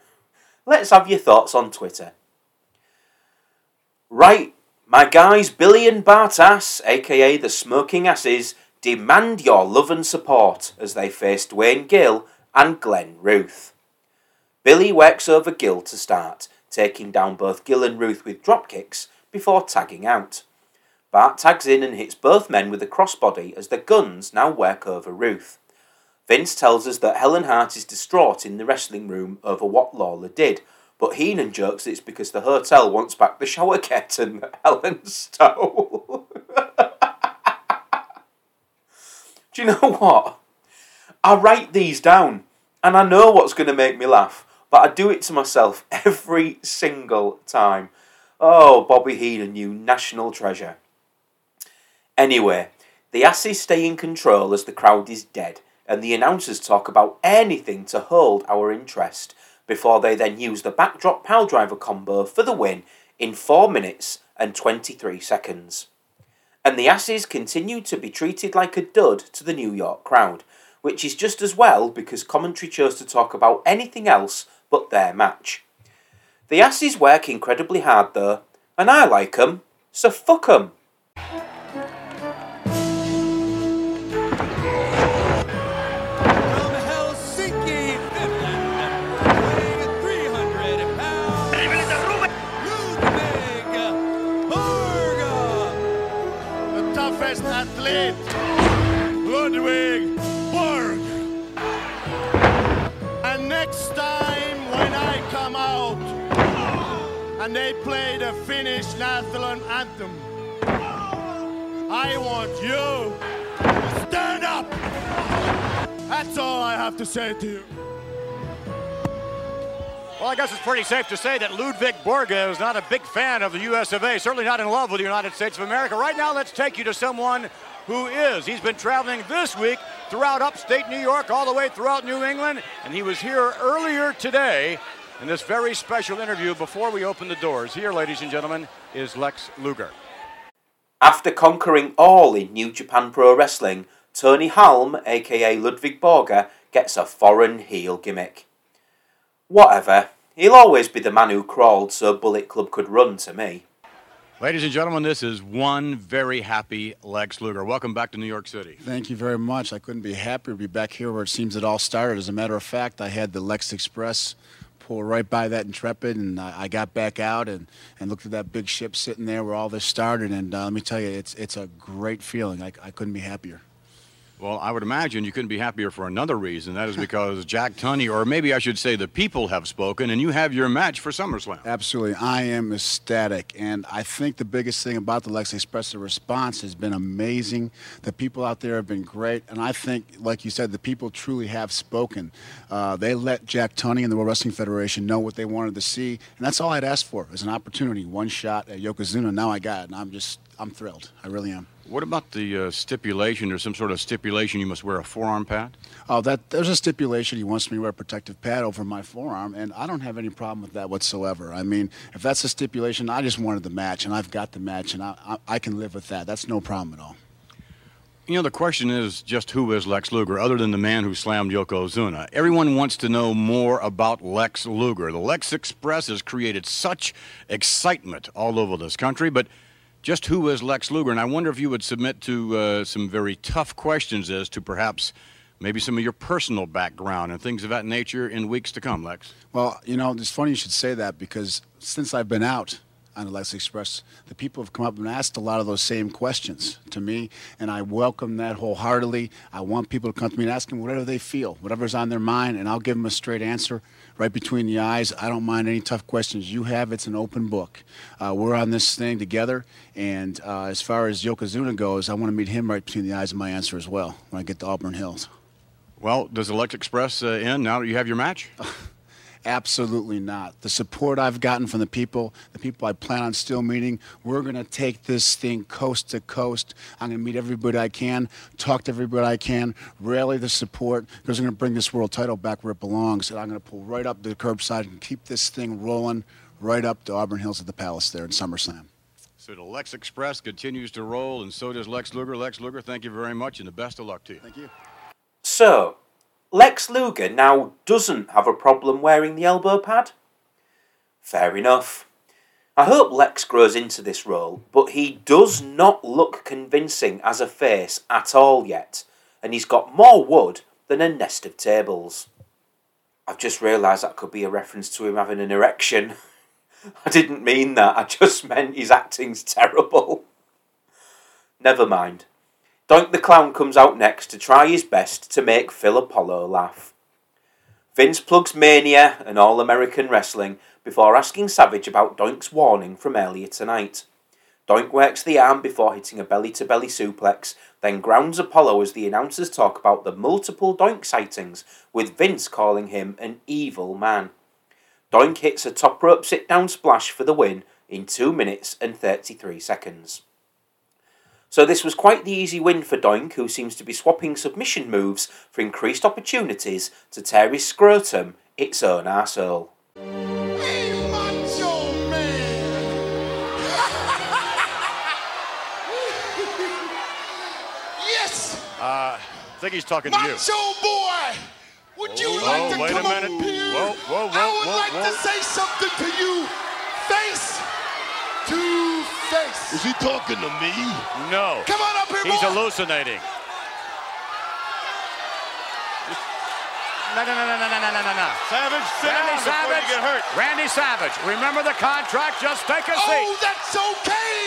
Let's have your thoughts on Twitter. Right, my guys Billy and Bartass, aka the Smoking Asses, demand your love and support as they face Duane Gill and Glenn Ruth. Billy works over Gill to start, taking down both Gill and Ruth with drop kicks before tagging out. Bart tags in and hits both men with a crossbody as the guns now work over Ruth. Vince tells us that Helen Hart is distraught in the wrestling room over what Lawler did, but Heenan jokes it's because the hotel wants back the shower curtain that Helen stole. Do you know what? I write these down and I know what's going to make me laugh, but I do it to myself every single time. Oh, Bobby Heenan, you national treasure. Anyway, the asses stay in control as the crowd is dead, and the announcers talk about anything to hold our interest before they then use the backdrop piledriver combo for the win in 4 minutes and 23 seconds. And the asses continue to be treated like a dud to the New York crowd, which is just as well because commentary chose to talk about anything else but their match. The asses work incredibly hard though, and I like 'em, so fuck 'em. And they play the Finnish national anthem, I want you to stand up. That's all I have to say to you. Well, I guess it's pretty safe to say that Ludwig Borga is not a big fan of the US of A, certainly not in love with the United States of America. Right now, let's take you to someone who is. He's been traveling this week throughout upstate New York, all the way throughout New England, and he was here earlier today in this very special interview before we open the doors. Here, ladies and gentlemen, is Lex Luger. After conquering all in New Japan Pro Wrestling, Tony Halme, aka Ludwig Borga, gets a foreign heel gimmick. Whatever, he'll always be the man who crawled so Bullet Club could run to me. Ladies and gentlemen, this is one very happy Lex Luger. Welcome back to New York City. Thank you very much. I couldn't be happier to be back here where it seems it all started. As a matter of fact, I had the Lex Express pull right by that Intrepid, and I, I got back out and, and looked at that big ship sitting there where all this started. And uh, let me tell you, it's it's a great feeling. I, I couldn't be happier. Well, I would imagine you couldn't be happier for another reason. That is because Jack Tunney, or maybe I should say the people have spoken, and you have your match for SummerSlam. Absolutely. I am ecstatic. And I think the biggest thing about the Lex Express, the response has been amazing. The people out there have been great. And I think, like you said, the people truly have spoken. Uh, they let Jack Tunney and the World Wrestling Federation know what they wanted to see. And that's all I'd asked for is an opportunity, one shot at Yokozuna. Now I got it. And I'm just, I'm thrilled. I really am. What about the uh, stipulation? There's some sort of stipulation you must wear a forearm pad? Oh, that there's a stipulation. He wants me to wear a protective pad over my forearm, and I don't have any problem with that whatsoever. I mean, if that's a stipulation, I just wanted the match, and I've got the match, and I, I, I can live with that. That's no problem at all. You know, the question is just who is Lex Luger, other than the man who slammed Yokozuna? Everyone wants to know more about Lex Luger. The Lex Express has created such excitement all over this country, but just who is Lex Luger? And I wonder if you would submit to uh, some very tough questions as to perhaps maybe some of your personal background and things of that nature in weeks to come, Lex. Well, you know, it's funny you should say that because since I've been out on the Lex Express, the people have come up and asked a lot of those same questions to me, and I welcome that wholeheartedly. I want people to come to me and ask them whatever they feel, whatever's on their mind, and I'll give them a straight answer right between the eyes. I don't mind any tough questions you have. It's an open book. Uh, we're on this thing together, and uh, as far as Yokozuna goes, I want to meet him right between the eyes of my answer as well when I get to Auburn Hills. Well, does the Lex Express uh, end now that you have your match? Absolutely not. The support I've gotten from the people, the people I plan on still meeting, we're going to take this thing coast to coast. I'm going to meet everybody I can, talk to everybody I can, rally the support, because I'm going to bring this world title back where it belongs. And I'm going to pull right up to the curbside and keep this thing rolling right up to Auburn Hills at the Palace there in SummerSlam. So the Lex Express continues to roll, and so does Lex Luger. Lex Luger, thank you very much, and the best of luck to you. Thank you. So, Lex Luger now doesn't have a problem wearing the elbow pad? Fair enough. I hope Lex grows into this role, but he does not look convincing as a face at all yet, and he's got more wood than a nest of tables. I've just realised that could be a reference to him having an erection. I didn't mean that, I just meant his acting's terrible. Never mind. Doink the Clown comes out next to try his best to make Phil Apollo laugh. Vince plugs Mania and All American Wrestling before asking Savage about Doink's warning from earlier tonight. Doink works the arm before hitting a belly to belly suplex, then grounds Apollo as the announcers talk about the multiple Doink sightings, with Vince calling him an evil man. Doink hits a top rope sit down splash for the win in 2 minutes and 33 seconds. So this was quite the easy win for Doink, who seems to be swapping submission moves for increased opportunities to tear his scrotum its own arsehole. Yes! Uh, I think he's talking to you. Macho boy! Would you Oh, like to wait a come minute. up here? Whoa, whoa, I would whoa, like whoa. to say something to you, face to face. Is he talking to me? No. Come on up here, He's boy. hallucinating. No, no, no, no, no, no, no, no, no. Savage, sit Randy down before Savage. you get hurt. Randy Savage. Remember the contract. Just take a Oh, seat. Oh, that's okay,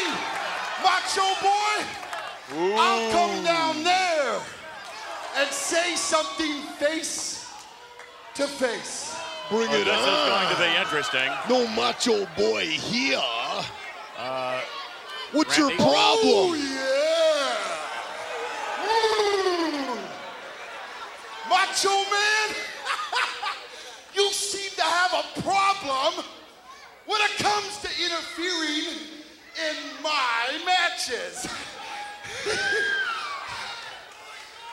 Macho boy. I'll come down there and say something face to face. Oh, Bring Oh, it this on. is going to be interesting. No macho boy here. What's Randy? your problem? Oh, yeah. Mm. Macho man, you seem to have a problem when it comes to interfering in my matches.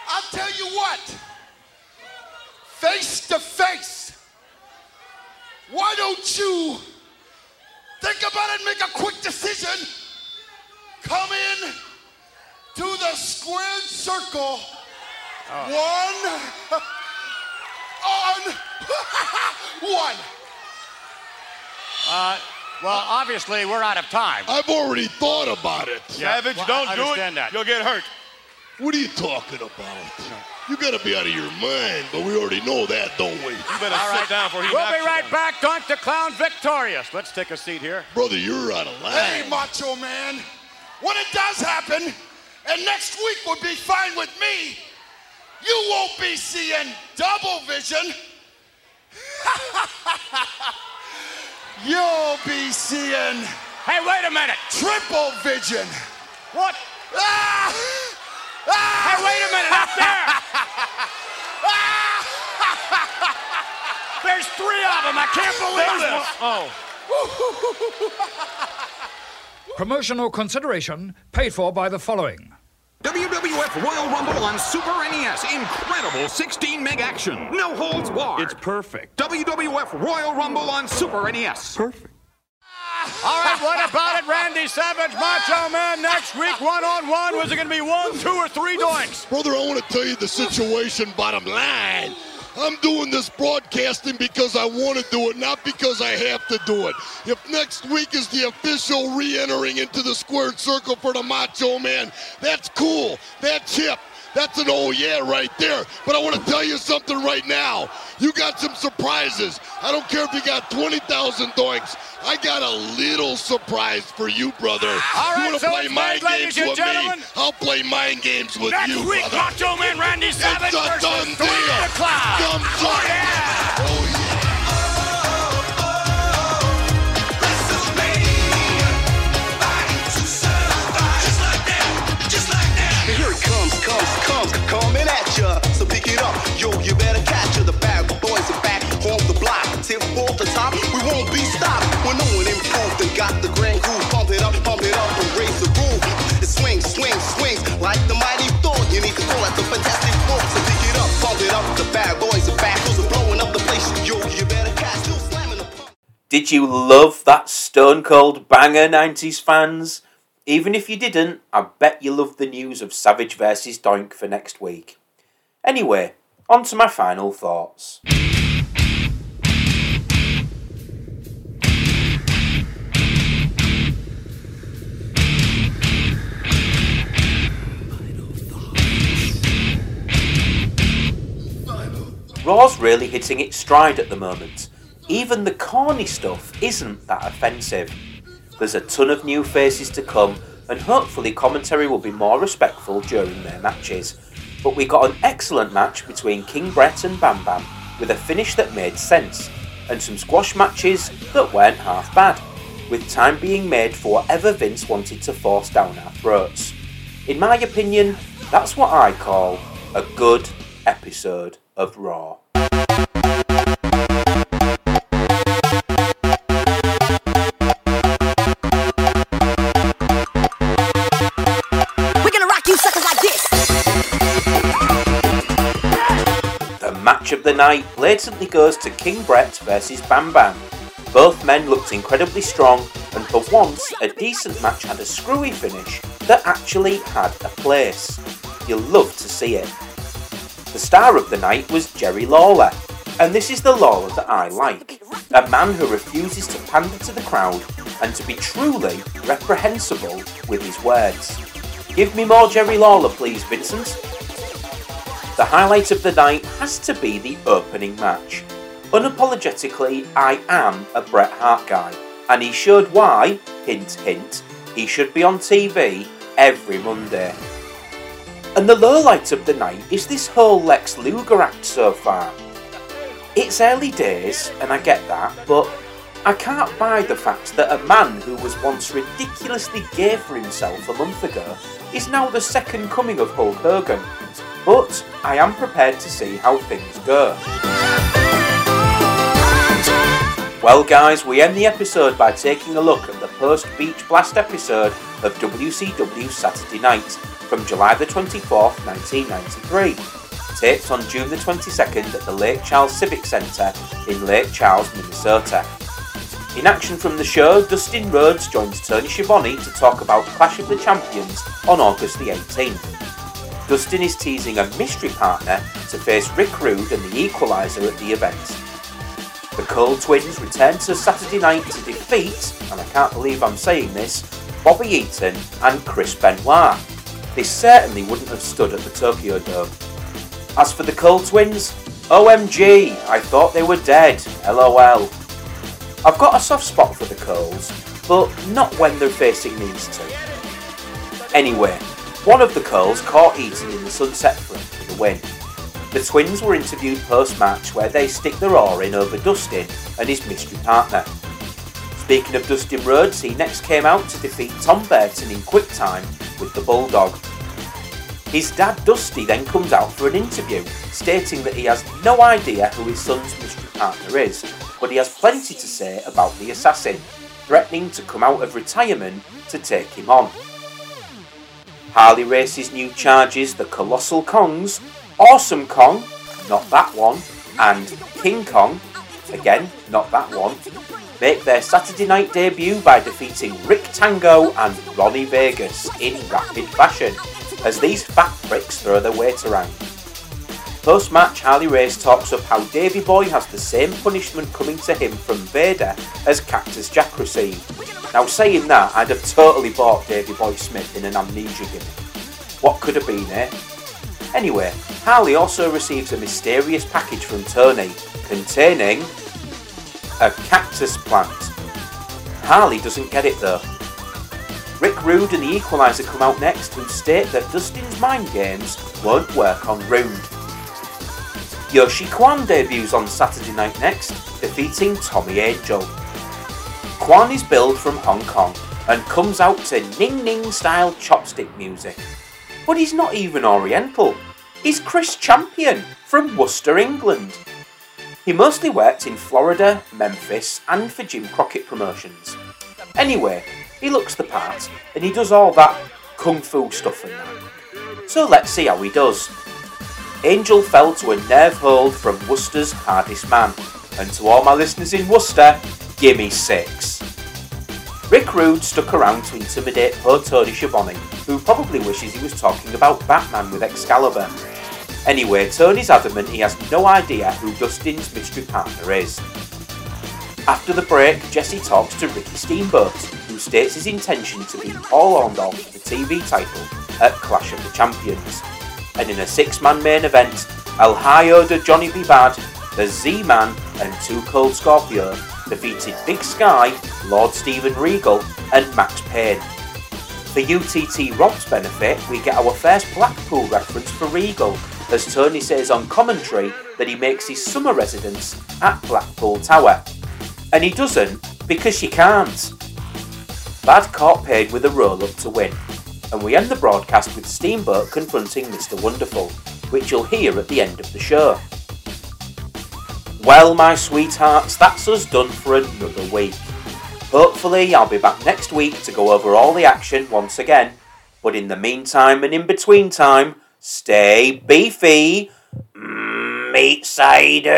I'll tell you what, face to face, why don't you think about it and make a quick decision? Come in to the squared circle. One on one. Uh, well, obviously, we're out of time. I've already thought about it. Yeah, Savage, well, don't I do it. that. You'll get hurt. What are you talking about? You gotta be out of your mind, but we already know that, don't we? You better All sit right. down before he We'll be right down. back. Doink the Clown victorious. Let's take a seat here. Brother, you're out of line. Hey, Macho Man, when it does happen, and next week would be fine with me, you won't be seeing double vision. You'll be seeing Hey, wait a minute. triple vision. What? Ah! Ah! Hey, wait a minute. Up there. There's three of them. I can't believe this. Oh. Promotional consideration paid for by the following. WWF Royal Rumble on Super NES. Incredible 16 meg action. No holds barred. It's perfect. WWF Royal Rumble on Super NES. Perfect. Ah! All right, what about it, Randy Savage, Macho Man? Next week, one on one. Was it going to be one, two, or three doinks? Brother, I want to tell you the situation, bottom line. I'm doing this broadcasting because I want to do it, not because I have to do it. If next week is the official re entering into the squared circle for the Macho Man, that's cool. That's hip. That's an oh yeah right there. But I want to tell you something right now. You got some surprises. I don't care if you got 20,000 doinks. I got a little surprise for you, brother. All right, you want to so play mind games with me? I'll play mind games with Next you, week, brother. Macho Man Randy Savage it's a versus done deal. the Oh, yeah. Oh, yeah. Comes, comes, coming at ya. So pick it up, yo, you better catch ya. The bad boys are back on the block. Tip off the top, we won't be stopped. We're no one improved and got the grand groove. Pump it up, pump it up, and raise the roof. It swings, swings, swings like the mighty Thor. You need to call at the fantastic four. So pick it up, pump it up. The bad boys are back. Those blowing up the place. Yo, you better catch. Still slamming the Did you love that Stone Cold banger, 90s fans? Even if you didn't, I bet you loved the news of Savage vs. Doink for next week. Anyway, on to my final thoughts. Raw's really hitting its stride at the moment. Even the corny stuff isn't that offensive. There's a ton of new faces to come, and hopefully commentary will be more respectful during their matches. But we got an excellent match between King Bret and Bam Bam, with a finish that made sense, and some squash matches that weren't half bad, with time being made for whatever Vince wanted to force down our throats. In my opinion, that's what I call a good episode of Raw. Match of the night blatantly goes to King Bret versus Bam Bam. Both men looked incredibly strong, and for once, a decent match had a screwy finish that actually had a place. You'll love to see it. The star of the night was Jerry Lawler, and this is the Lawler that I like. A man who refuses to pander to the crowd and to be truly reprehensible with his words. Give me more Jerry Lawler, please, Vincent. The highlight of the night has to be the opening match. Unapologetically, I am a Bret Hart guy, and he showed why, hint hint, he should be on TV every Monday. And the lowlight of the night is this whole Lex Luger act so far. It's early days, and I get that, but I can't buy the fact that a man who was once ridiculously gay for himself a month ago is now the second coming of Hulk Hogan. But I am prepared to see how things go. Well, guys, we end the episode by taking a look at the post Beach Blast episode of WCW Saturday Night from July the 24th, 1993. Taped on June the 22nd at the Lake Charles Civic Centre in Lake Charles, Minnesota. In action from the show, Dustin Rhodes joins Tony Schiavone to talk about Clash of the Champions on August the 18th. Dustin is teasing a mystery partner to face Rick Rude and the Equalizer at the event. The Cole twins return to Saturday night to defeat, and I can't believe I'm saying this, Bobby Eaton and Chris Benoit. They certainly wouldn't have stood at the Tokyo Dome. As for the Cole twins, OMG, I thought they were dead, lol. I've got a soft spot for the Coles, but not when they're facing these two. Anyway, one of the curls caught Eaton in the sunset front for the win. The twins were interviewed post match where they stick their oar in over Dustin and his mystery partner. Speaking of Dustin Rhodes, he next came out to defeat Tom Burton in quick time with the Bulldog. His dad Dusty then comes out for an interview, stating that he has no idea who his son's mystery partner is, but he has plenty to say about the assassin, threatening to come out of retirement to take him on. Harley Race's new charges the Colossal Kongs, Awesome Kong, not that one, and King Kong again, not that one, make their Saturday night debut by defeating Rick Tango and Ronnie Vegas in rapid fashion, as these fat pricks throw their weight around. Post match, Harley Race talks up how Davy Boy has the same punishment coming to him from Vader as Cactus Jack received. Now, saying that, I'd have totally bought Davy Boy Smith in an amnesia gimmick. What could have been, eh? Anyway, Harley also receives a mysterious package from Tony containing a cactus plant. Harley doesn't get it though. Rick Rude and the Equalizer come out next and state that Dustin's mind games won't work on Rude. Yoshi Kwan debuts on Saturday night next, defeating Tommy Angel. Kwan is billed from Hong Kong and comes out to Ning Ning style chopstick music. But he's not even Oriental. He's Chris Champion from Worcester, England. He mostly worked in Florida, Memphis, and for Jim Crockett promotions. Anyway, he looks the part and he does all that kung fu stuff and that. So let's see how he does. Angel fell to a nerve hold from Worcester's hardest man, and to all my listeners in Worcester, gimme six. Rick Rude stuck around to intimidate poor Tony Schiavone, who probably wishes he was talking about Batman with Excalibur. Anyway, Tony's adamant he has no idea who Dustin's mystery partner is. After the break, Jesse talks to Ricky Steamboat, who states his intention to be Paul Orndorff for the TV title at Clash of the Champions. And in a six-man main event, El Hijo de Johnny B. Bad, the Z-Man, and Two Cold Scorpio defeated Big Sky, Lord Steven Regal, and Max Payne. For UTT Rob's benefit, we get our first Blackpool reference for Regal, as Tony says on commentary that he makes his summer residence at Blackpool Tower. And he doesn't because she can't. Bad caught Payne with a roll up to win, and we end the broadcast with Steamboat confronting Mr. Wonderful, which you'll hear at the end of the show. Well, my sweethearts, that's us done for another week. Hopefully, I'll be back next week to go over all the action once again, but in the meantime and in between time, stay beefy, mm, meat ciders.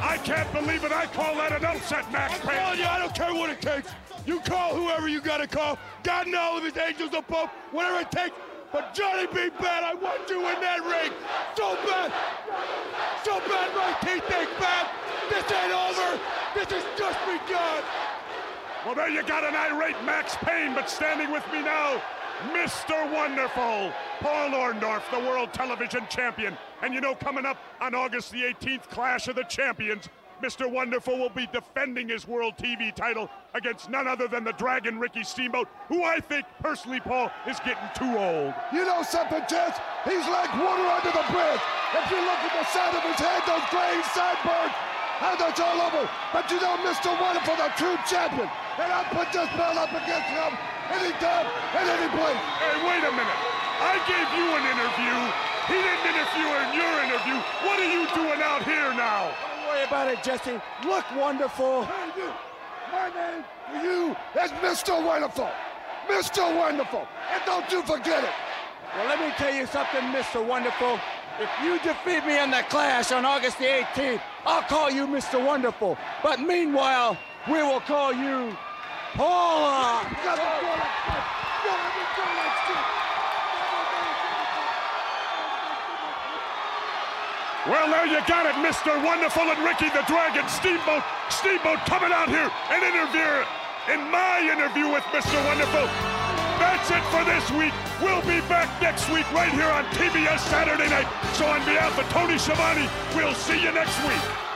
I can't believe it. I call that an upset, Max Payne. I'm telling you, I don't care what it takes. You call whoever you gotta call. God and all of his angels above, whatever it takes. But Johnny B. Bad, I want you in that ring. So bad. So bad my teeth ache bad. This ain't over. This has just begun. Well, there you got an irate Max Payne, but standing with me now, Mr. Wonderful, Paul Orndorff, the World Television Champion. And you know, coming up on August the 18th, Clash of the Champions, Mr. Wonderful will be defending his World TV title against none other than the Dragon Ricky Steamboat, who I think, personally, Paul, is getting too old. You know something, Jess? He's like water under the bridge. If you look at the side of his head, those gray sideburns, and that's all over. But you know, Mr. Wonderful, the true champion. And I'll put this belt up against him anytime and any place. Hey, wait a minute. I gave you an interview. He didn't interview in your interview. What are you doing out here now? Worry about it, Jesse. Look wonderful. Hey, you. My name for you is Mr. Wonderful. Mr. Wonderful. And don't you forget it. Well, let me tell you something, Mr. Wonderful. If you defeat me in the Clash on August the 18th, I'll call you Mr. Wonderful. But meanwhile, we will call you Paula. Well, there you got it, Mr. Wonderful and Ricky the Dragon Steamboat. Steamboat coming out here and interview in my interview with Mr. Wonderful. That's it for this week. We'll be back next week right here on TBS Saturday night. So on behalf of Tony Schiavone, we'll see you next week.